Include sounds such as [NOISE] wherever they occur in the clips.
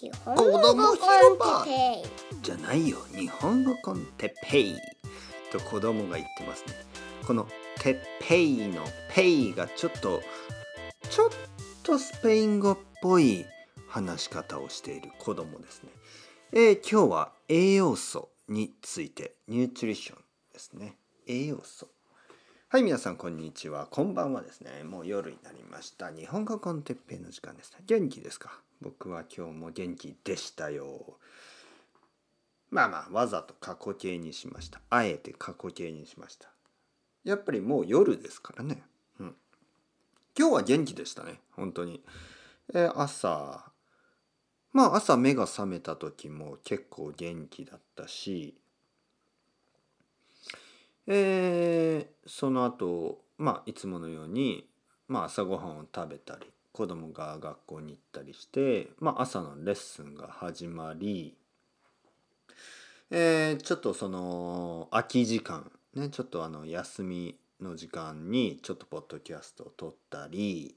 日本語 con Teppei。じゃないよ日本語 con Teppei と子供が言ってますね。このテペイのペイがちょっとちょっとスペイン語っぽい話し方をしている子供ですね、えー今日は栄養素について nutrition ですね。栄養素。はい皆さんこんにちは。こんばんはですね。もう夜になりました。日本語 con Teppei の時間ですね。元気ですか？僕は今日も元気でしたよ。まあまあわざと過去形にしました。あえて過去形にしました。やっぱりもう夜ですからね。うん。今日は元気でしたね。本当に。えー朝。まあ朝目が覚めた時も結構元気だったしえーその後まあいつものように、まあ、朝ごはんを食べたり子供が学校に行ったりして、まあ、朝のレッスンが始まり、えーちょっとその空き時間ねちょっとあの休みの時間にちょっとポッドキャストを撮ったり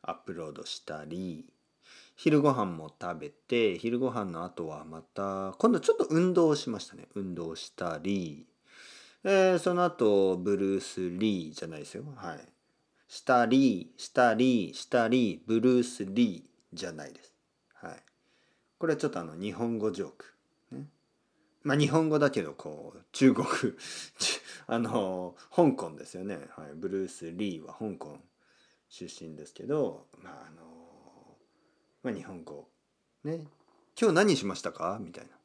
アップロードしたり昼ご飯も食べて昼ご飯の後はまた今度ちょっと運動をしましたね。運動したり、えーその後ブルース・リーじゃないですよ。はい。したりしたりしたりブルース・リーじゃないです。はい。これはちょっとあの日本語ジョーク。ね。まあ日本語だけどこう中国 [LAUGHS] あの香港ですよね、はい、ブルース・リーは香港出身ですけどまああのまあ日本語。ね。今日何しましたか？みたいな。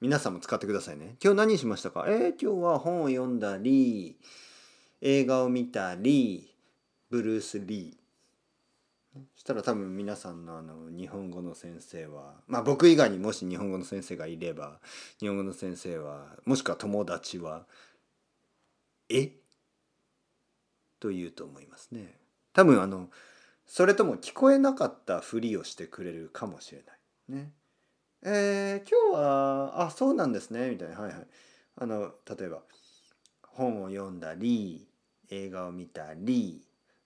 皆さんも使ってくださいね。今日何しましたか？えー、今日は本を読んだり映画を見たりブルース・リー。そしたら多分皆さんのあの日本語の先生はまあ僕以外にもし日本語の先生がいれば日本語の先生はもしくは友達は「え？と言うと思いますね。多分あのそれとも聞こえなかったふりをしてくれるかもしれないね。えー今日はあそうなんですねみたいなはいはい。あの例えば本を読んだり映画を見たり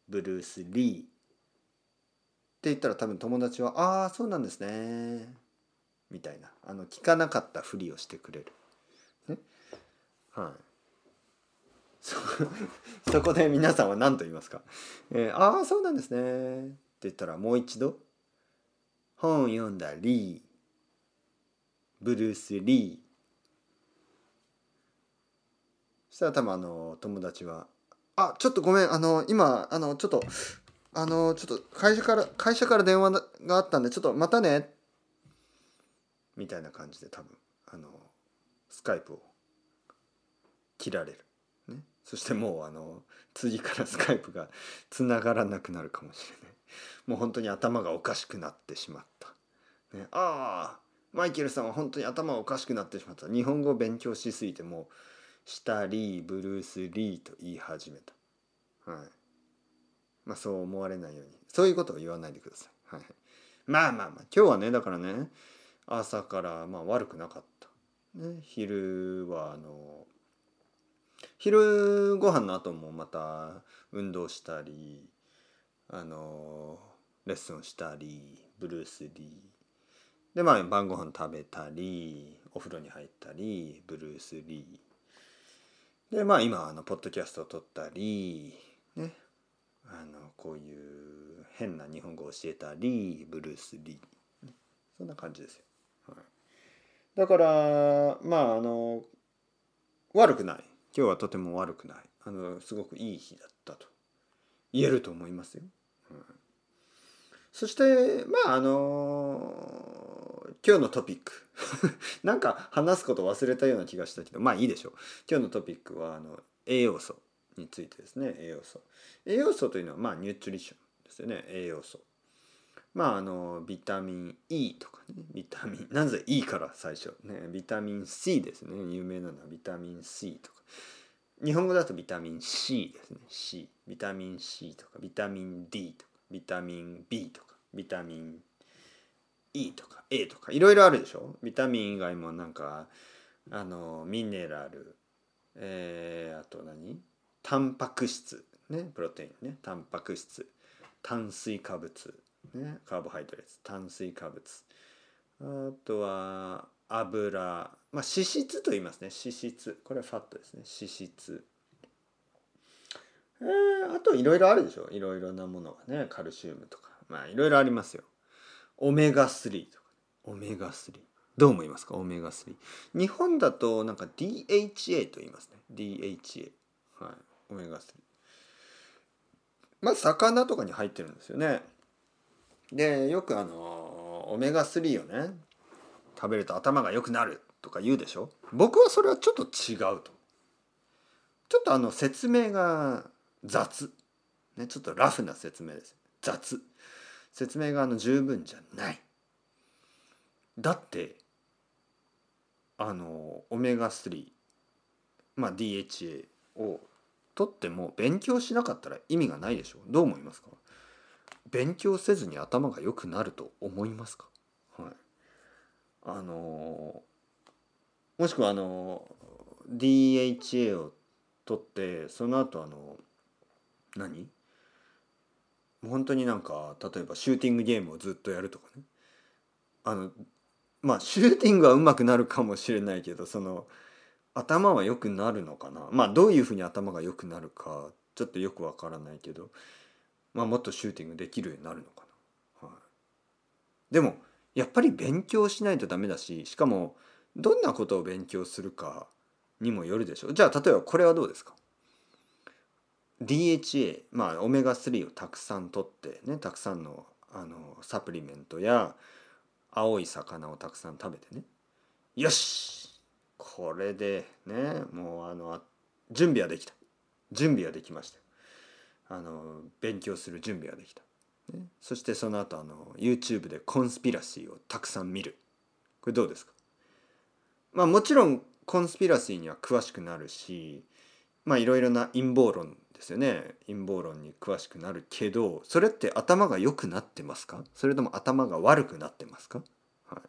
ブルース・リー。って言ったら多分友達は「ああそうなんですね」みたいな。あの聞かなかったふりをしてくれる。ね、はい。そ [LAUGHS] そこで皆さんは何と言いますか、えーああそうなんですね」って言ったらもう一度「本を読んだりブルース・リー」そしたら多分あの友達は「あちょっとごめんあの今あのちょっとあのちょっと会社から会社から電話があったんでちょっとまたね」みたいな感じで多分あのスカイプを切られる、ね、そしてもうあの次からスカイプがつながらなくなるかもしれない。もう本当に頭がおかしくなってしまった、ね、ああマイケルさんは本当に頭おかしくなってしまった。日本語を勉強しすぎてもうしたりブルース・リーと言い始めた。はい。まあそう思われないように。そういうことを言わないでください、はい、まあまあまあ今日はねだからね朝からまあ悪くなかった、ね、昼はあの昼ご飯の後もまた運動したりあのレッスンしたりブルース・リー。でまあ晩ご飯食べたりお風呂に入ったりブルース・リー。でまあ今あのポッドキャストを撮ったりねあのこういう変な日本語を教えたりブルース・リー。そんな感じですよ、はい、だからまああの悪くない。今日はとても悪くない。あのすごくいい日だったと言えると思いますよ、うん。そしてまああの今日のトピック。[LAUGHS] なんか話すこと忘れたような気がしたけどまあいいでしょう。今日のトピックはあの栄養素についてですね。栄養素。栄養素というのはまあニュートリションですよね。栄養素。まああのビタミン E とかね。ビタミンなぜ E から最初。ねビタミン C ですね。有名なのはビタミン C とか。日本語だとビタミン C ですね。C ビタミン C とか。ビタミン D とか。ビタミン B とか。ビタミン E とか A とかいろいろあるでしょ？ビタミン以外もなんかあのミネラルえー、あと何？タンパク質ねプロテインね。タンパク質炭水化物ねカーボハイドレート炭水化物。あとは油まあ脂質と言いますね。脂質。これはファットですね。脂質。えー、あといろいろあるでしょ？いろいろなものがねカルシウムとか。まあいろいろありますよ。オメガ3とかオメガ3どう思いますか？オメガ3日本だとなんか DHA と言いますね。DHA はい。オメガ3まあ魚とかに入ってるんですよね。でよくあのオメガ3をね食べると頭が良くなるとか言うでしょ？僕はそれはちょっと違うと。ちょっとあの説明が雑、ね、ちょっとラフな説明です。雑。説明があの十分じゃない。だってあのオメガ3まあ DHA を取っても勉強しなかったら意味がないでしょどう思いますか？勉強せずに頭が良くなると思いますか？はい。あのもしくはあの DHA を取ってその後あの何？本当になんか例えばシューティングゲームをずっとやるとかね。あのまあシューティングは上手くなるかもしれないけどその頭は良くなるのかな。まあどういうふうに頭が良くなるかちょっとよくわからないけど、まあ、もっとシューティングできるようになるのかな、はい、でもやっぱり勉強しないとダメだししかもどんなことを勉強するかにもよるでしょ。うじゃあ例えばこれはどうですか？DHA まあオメガ3をたくさんとってねたくさんのあのサプリメントや青い魚をたくさん食べてね。よし！これでねもうあの準備はできた。準備はできました。あの勉強する準備はできた、ね、そしてその後あの YouTube でコンスピラシーをたくさん見る。これどうですか？まあもちろんコンスピラシーには詳しくなるしまあいろいろな陰謀論ですよね。陰謀論に詳しくなるけどそれって頭が良くなってますか？それとも頭が悪くなってますか、はい、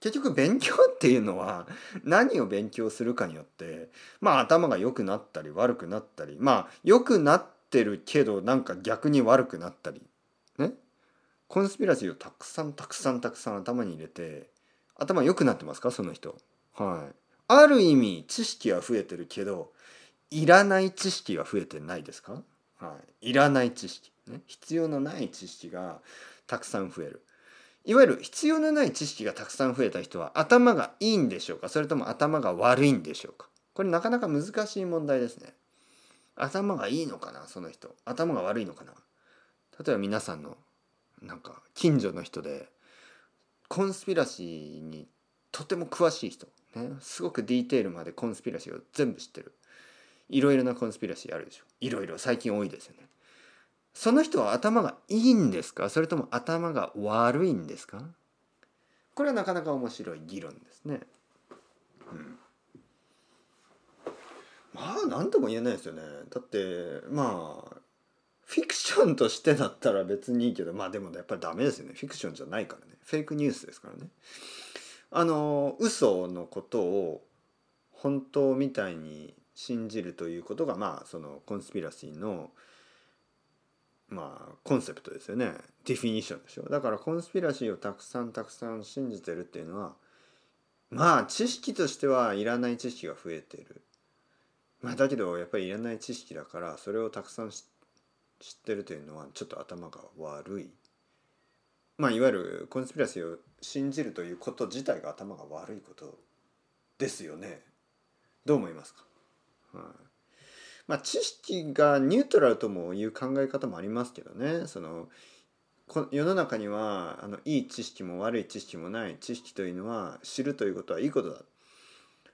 結局勉強っていうのは [LAUGHS] 何を勉強するかによってまあ頭が良くなったり悪くなったりまあ良くなってるけどなんか逆に悪くなったりね？コンスピラシーをたくさんたくさんたくさん頭に入れて頭良くなってますか？その人。はい。ある意味知識は増えてるけどいらない知識が増えてないですか、はい、いらない知識、ね、必要のない知識がたくさん増える。いわゆる必要のない知識がたくさん増えた人は頭がいいんでしょうか？それとも頭が悪いんでしょうか？これなかなか難しい問題ですね。頭がいいのかな？その人。頭が悪いのかな？例えば皆さんのなんか近所の人でコンスピラシーにとても詳しい人、ね、すごくディテールまでコンスピラシーを全部知ってる。いろいろなコンスピラシーあるでしょ。いろいろ最近多いですよね。その人は頭がいいんですか？それとも頭が悪いんですか？これはなかなか面白い議論ですね。うん。まあ何とも言えないですよね。だってまあフィクションとしてだったら別にいいけどまあでもやっぱりダメですよね。フィクションじゃないからね。フェイクニュースですからね。あの嘘のことを本当みたいに信じるということがまあそのコンスピラシーのまあコンセプトですよね。ディフィニッションでしょ。だからコンスピラシーをたくさんたくさん信じてるっていうのはまあ知識としてはいらない知識が増えてる。まあだけどやっぱりいらない知識だからそれをたくさん知ってるというのはちょっと頭が悪い。まあいわゆるコンスピラシーを信じるということ自体が頭が悪いことですよね。どう思いますか？まあ、知識がニュートラルともいう考え方もありますけどね。その世の中にはあのいい知識も悪い知識もない知識というのは知るということはいいことだ。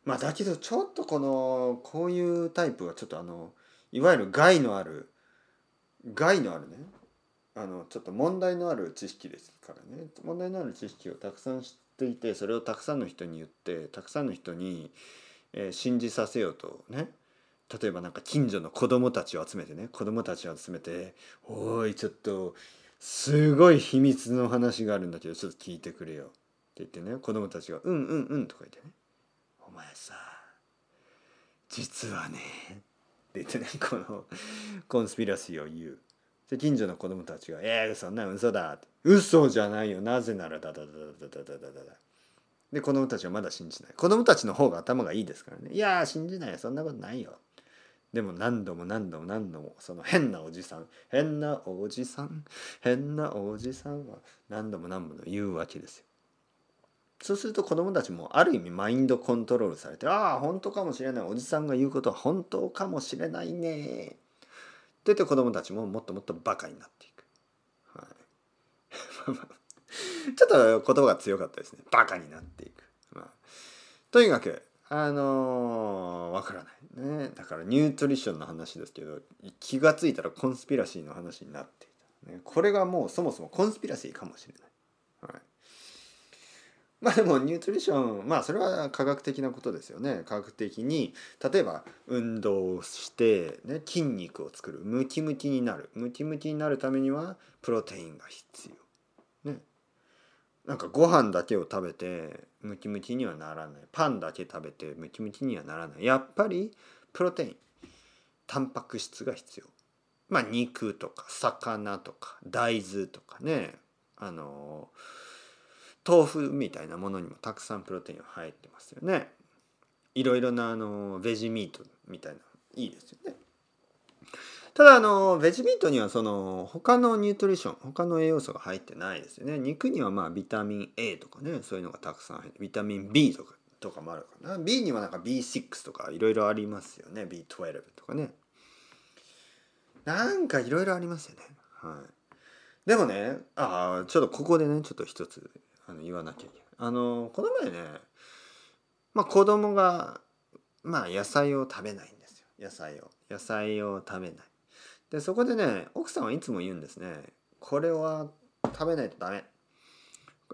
まあ、だけどちょっとこのこういうタイプはちょっとあのいわゆる害のある害のあるね。あのちょっと問題のある知識ですからね。問題のある知識をたくさん知っていてそれをたくさんの人に言ってたくさんの人に、えー、信じさせようとね。例えばなんか近所の子供たちを集めてね子供たちを集めて「おいちょっとすごい秘密の話があるんだけどちょっと聞いてくれよ」って言ってね子供たちが「うんうんうん」とか言ってね「お前さ実はね」って言ってねこのコンスピラシーを言う。で近所の子供たちが「えー、そんな嘘だ」「嘘じゃないよ。なぜならだだだだだだだだだ」で子供たちはまだ信じない。子供たちの方が頭がいいですからね「いや信じないよ。そんなことないよ」でも何度も何度も何度もその変なおじさん変なおじさん変なおじさんは何度も何度も言うわけですよ。そうすると子供たちもある意味マインドコントロールされてああ本当かもしれないおじさんが言うことは本当かもしれないねって言って子供たちももっともっとバカになっていく。はい、[LAUGHS] ちょっと言葉が強かったですね。バカになっていく。まあ、とにかくあのー、わからない。ねだからニュートリションの話ですけど気が付いたらコンスピラシーの話になっていた、ね、これがもうそもそもコンスピラシーかもしれない、はい、まあでもニュートリションまあそれは科学的なことですよね。科学的に例えば運動をして、ね、筋肉を作る。ムキムキになる。ムキムキになるためにはプロテインが必要。なんかご飯だけを食べてムキムキにはならない。パンだけ食べてムキムキにはならない。やっぱりプロテイン。タンパク質が必要。まあ肉とか魚とか大豆とかね。あの豆腐みたいなものにもたくさんプロテインは入ってますよね。いろいろなあのベジミートみたいないいですよね。ただあのベジミートにはその他のニュートリション他の栄養素が入ってないですよね。肉にはまあビタミン A とかねそういうのがたくさん入ってビタミン B とかとかもあるかな。B にはなんか B6 とかいろいろありますよね。B12 とかね。なんかいろいろありますよね。はい。でもねああちょっとここでねちょっと一つあの言わなきゃいけない。あのこの前ねまあ子供がまあ野菜を食べないんですよ。野菜を。野菜を食べない。でそこでね奥さんはいつも言うんですね。これは食べないとダメ。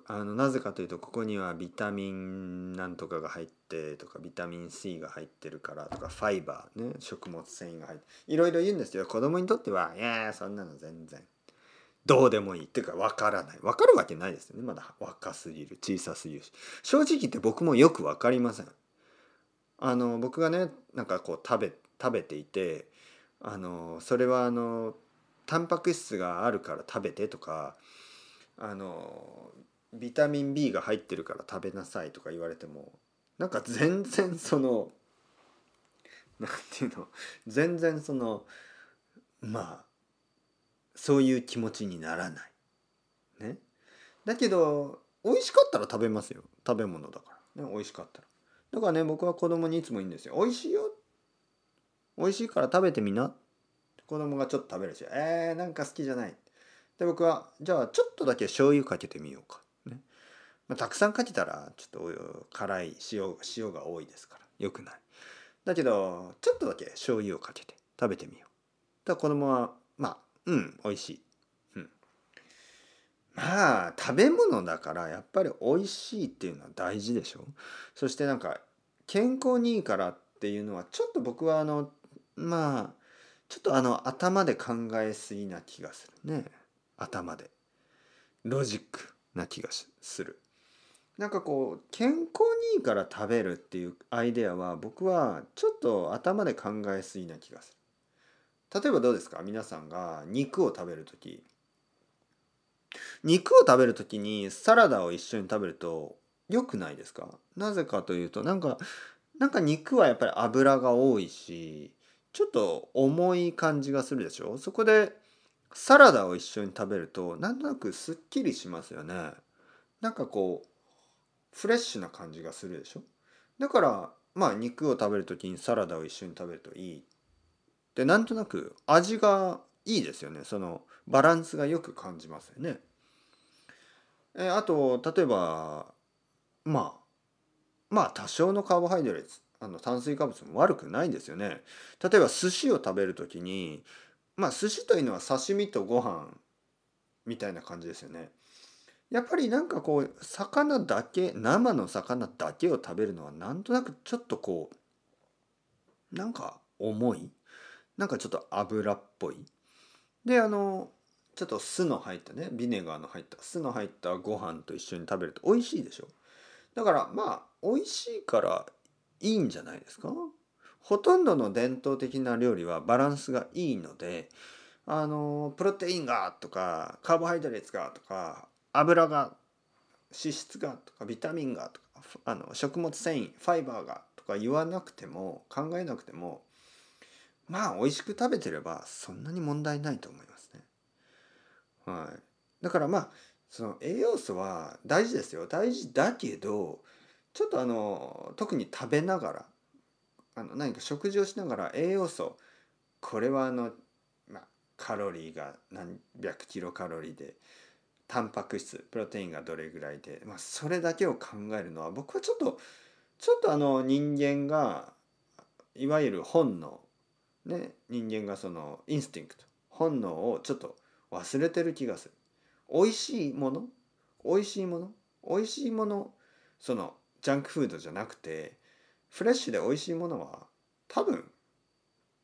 あのなぜかというとここにはビタミンなんとかが入ってとかビタミン C が入ってるからとかファイバーね食物繊維が入っていろいろ言うんですよ。子供にとってはいやそんなの全然。どうでもいいっていうか分からない。分かるわけないですよね。まだ若すぎる小さすぎるし。正直言って僕もよく分かりません。あの僕がねなんかこう食べ食べていてあのそれはあのタンパク質があるから食べてとかあのビタミン B が入ってるから食べなさいとか言われてもなんか全然そのなんていうの全然そのまあそういう気持ちにならない。ね。だけど美味しかったら食べますよ食べ物だから、ね、美味しかったら。だからね僕は子供にいつも言うんですよ「美味しいよ美味しいから食べてみな。子供がちょっと食べるし、えー、なんか好きじゃない。で、僕は、じゃあちょっとだけ醤油かけてみようか。ね。まあ、たくさんかけたら、ちょっと辛い塩、塩が多いですから、よくない。だけど、ちょっとだけ醤油をかけて食べてみよう。だから子供は、まあ、うん、美味しい。うん。まあ、食べ物だから、やっぱり美味しいっていうのは大事でしょ。そしてなんか、健康にいいからっていうのは、ちょっと僕はあの、まあちょっとあの頭で考えすぎな気がするね。頭で。ロジックな気がする。なんかこう健康にいいから食べるっていうアイデアは僕はちょっと頭で考えすぎな気がする。例えばどうですか？皆さんが肉を食べる時。肉を食べる時にサラダを一緒に食べると良くないですか？なぜかというとなんかなんか肉はやっぱり油が多いしちょっと重い感じがするでしょ？そこでサラダを一緒に食べるとなんとなくすっきりしますよね。なんかこうフレッシュな感じがするでしょ？だからまあ肉を食べる時にサラダを一緒に食べるといい。でなんとなく味がいいですよね。そのバランスがよく感じますよね。えあと例えばまあまあ多少のカーボハイドレートあの炭水化物も悪くないんですよね。例えば寿司を食べる時にまあ寿司というのは刺身とご飯みたいな感じですよね。やっぱりなんかこう魚だけ生の魚だけを食べるのはなんとなくちょっとこうなんか重いなんかちょっと油っぽいであのちょっと酢の入ったねビネガーの入った酢の入ったご飯と一緒に食べると美味しいでしょだからまあ美味しいからいいんじゃないですか？ほとんどの伝統的な料理はバランスがいいのであのプロテインがとかカーボハイドレーツがとか油が脂質がとかビタミンがとかあの食物繊維ファイバーがとか言わなくても考えなくてもまあ美味しく食べてればそんなに問題ないと思いますね。はい、だからまあその栄養素は大事ですよ。大事だけどちょっとあの特に食べながらあの何か食事をしながら栄養素これはあの、まあ、カロリーが何百キロカロリーでタンパク質プロテインがどれぐらいで、まあ、それだけを考えるのは僕はちょっとちょっとあの人間がいわゆる本能ね人間がそのインスティンクト本能をちょっと忘れてる気がする。美味しいもの美味しいもの美味しいものそのジャンクフードじゃなくてフレッシュで美味しいものは多分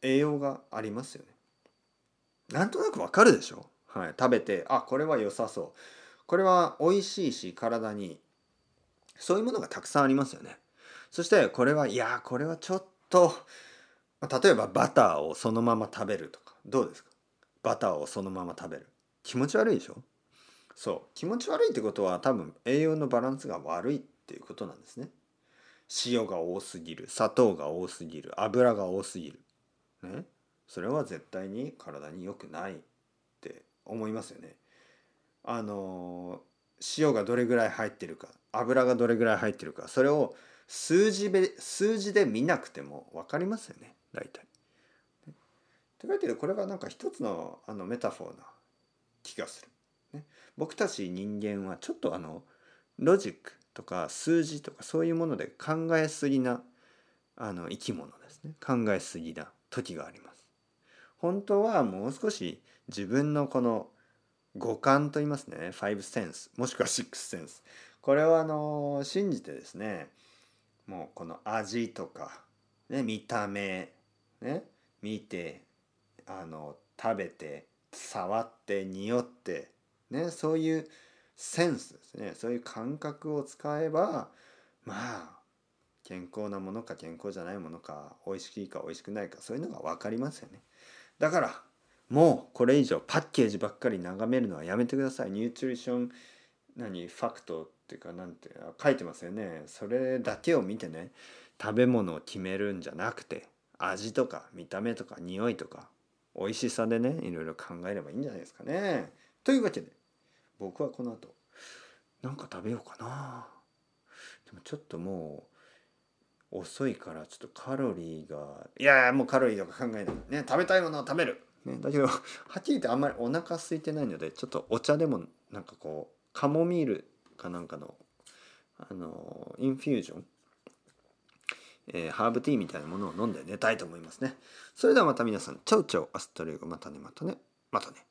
栄養がありますよね。なんとなくわかるでしょ？はい、食べてあこれは良さそう。これは美味しいし体に。そういうものがたくさんありますよね。そしてこれはいやこれはちょっと例えばバターをそのまま食べるとか。どうですか？バターをそのまま食べる。気持ち悪いでしょ？そう。気持ち悪いってことは多分栄養のバランスが悪い。っていうことなんですね。塩が多すぎる砂糖が多すぎる油が多すぎる。ね。それは絶対に体に良くないって思いますよね。あの塩がどれぐらい入ってるか油がどれぐらい入ってるかそれを数字で数字で見なくても分かりますよね。大体。って書いてるこれがなんか一つのあのメタフォーな気がする。ね、僕たち人間はちょっとあのロジックとか数字とかそういうもので考えすぎなあの生き物ですね。考えすぎな時があります。本当はもう少し自分のこの五感と言いますね。ファイブセンス。もしくはシックスセンス。これをあの信じてですね。もうこの味とか、ね、見た目、ね、見てあの食べて触って匂って。ね、そういうセンスですね。そういう感覚を使えばまあ健康なものか健康じゃないものか美味しいか美味しくないかそういうのが分かりますよね。だからもうこれ以上パッケージばっかり眺めるのはやめてください。ニュートリション何ファクトっていうかなんて書いてますよね。それだけを見てね食べ物を決めるんじゃなくて味とか見た目とか匂いとか美味しさでねいろいろ考えればいいんじゃないですかね。というわけで僕はこの後なんか食べようかなでもちょっともう遅いからちょっとカロリーがいやもうカロリーとか考えないね食べたいものを食べる、ね、だけどはっきり言ってあんまりお腹空いてないのでちょっとお茶でもなんかこうカモミールかなんかのあのインフュージョンえー、ハーブティーみたいなものを飲んで寝たいと思いますね。それではまた皆さん、チャウチャウアストレイゴまたねまたねまたね。